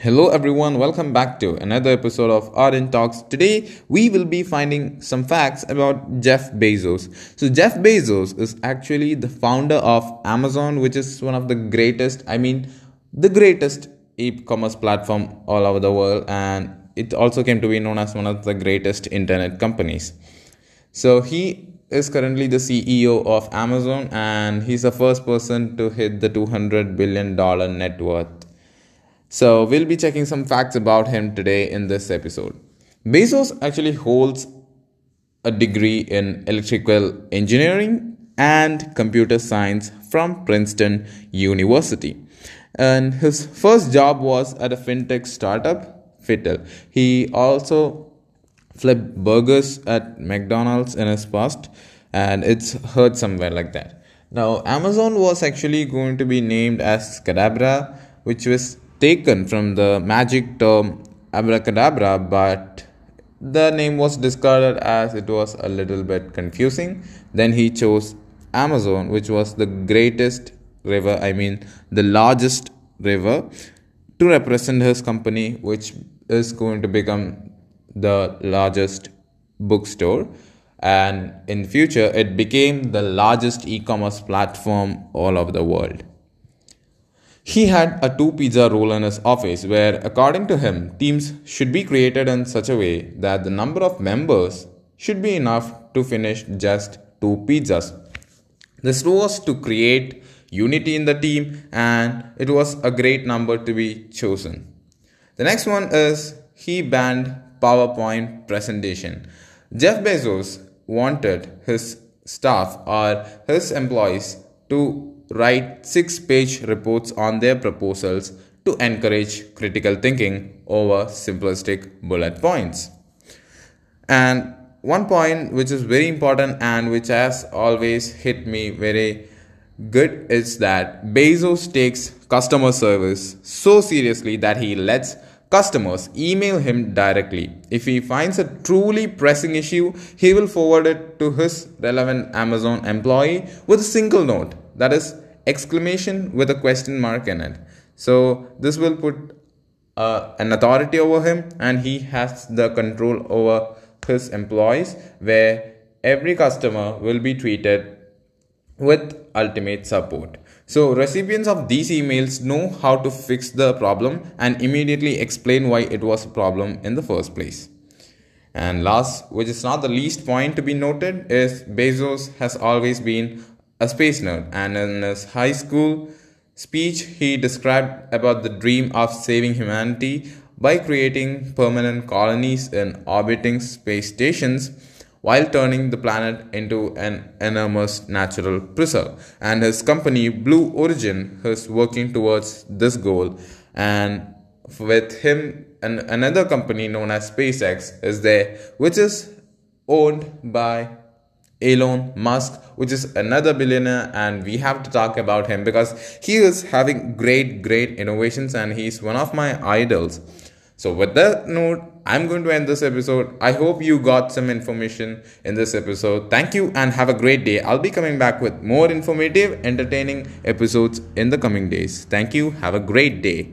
Hello everyone, welcome back to another episode of Ardent Talks. Today we will be finding some facts about Jeff Bezos. So Jeff Bezos is actually the founder of Amazon, which is one of the greatest, I mean, the greatest e-commerce platform all over the world and it also came to be known as one of the greatest internet companies. So he is currently the CEO of Amazon and he's the first person to hit the 200 billion dollar net worth so, we'll be checking some facts about him today in this episode. Bezos actually holds a degree in electrical engineering and computer science from Princeton University. And his first job was at a fintech startup, Fitel. He also flipped burgers at McDonald's in his past, and it's heard somewhere like that. Now, Amazon was actually going to be named as Cadabra, which was taken from the magic term abracadabra, but the name was discarded as it was a little bit confusing. Then he chose Amazon, which was the greatest river, I mean, the largest river, to represent his company, which is going to become the largest bookstore and in future it became the largest e-commerce platform all over the world he had a two pizza rule in his office where, according to him, teams should be created in such a way that the number of members should be enough to finish just two pizzas. This rule was to create unity in the team and it was a great number to be chosen. The next one is he banned PowerPoint presentation. Jeff Bezos wanted his staff or his employees to write six page reports on their proposals to encourage critical thinking over simplistic bullet points. And one point which is very important and which has always hit me very good is that Bezos takes customer service so seriously that he lets customers email him directly. If he finds a truly pressing issue, he will forward it to his relevant Amazon employee with a single note that is exclamation with a question mark in it. So this will put uh, an authority over him and he has the control over his employees where every customer will be treated with ultimate support. So recipients of these emails know how to fix the problem and immediately explain why it was a problem in the first place. And last, which is not the least point to be noted, is Bezos has always been a space nerd, and in his high school speech, he described about the dream of saving humanity by creating permanent colonies in orbiting space stations while turning the planet into an enormous natural preserve. And his company, Blue Origin, is working towards this goal. And with him and another company known as SpaceX is there, which is owned by Elon Musk, which is another billionaire, and we have to talk about him because he is having great, great innovations and he's one of my idols. So, with that note, I'm going to end this episode. I hope you got some information in this episode. Thank you and have a great day. I'll be coming back with more informative, entertaining episodes in the coming days. Thank you. Have a great day.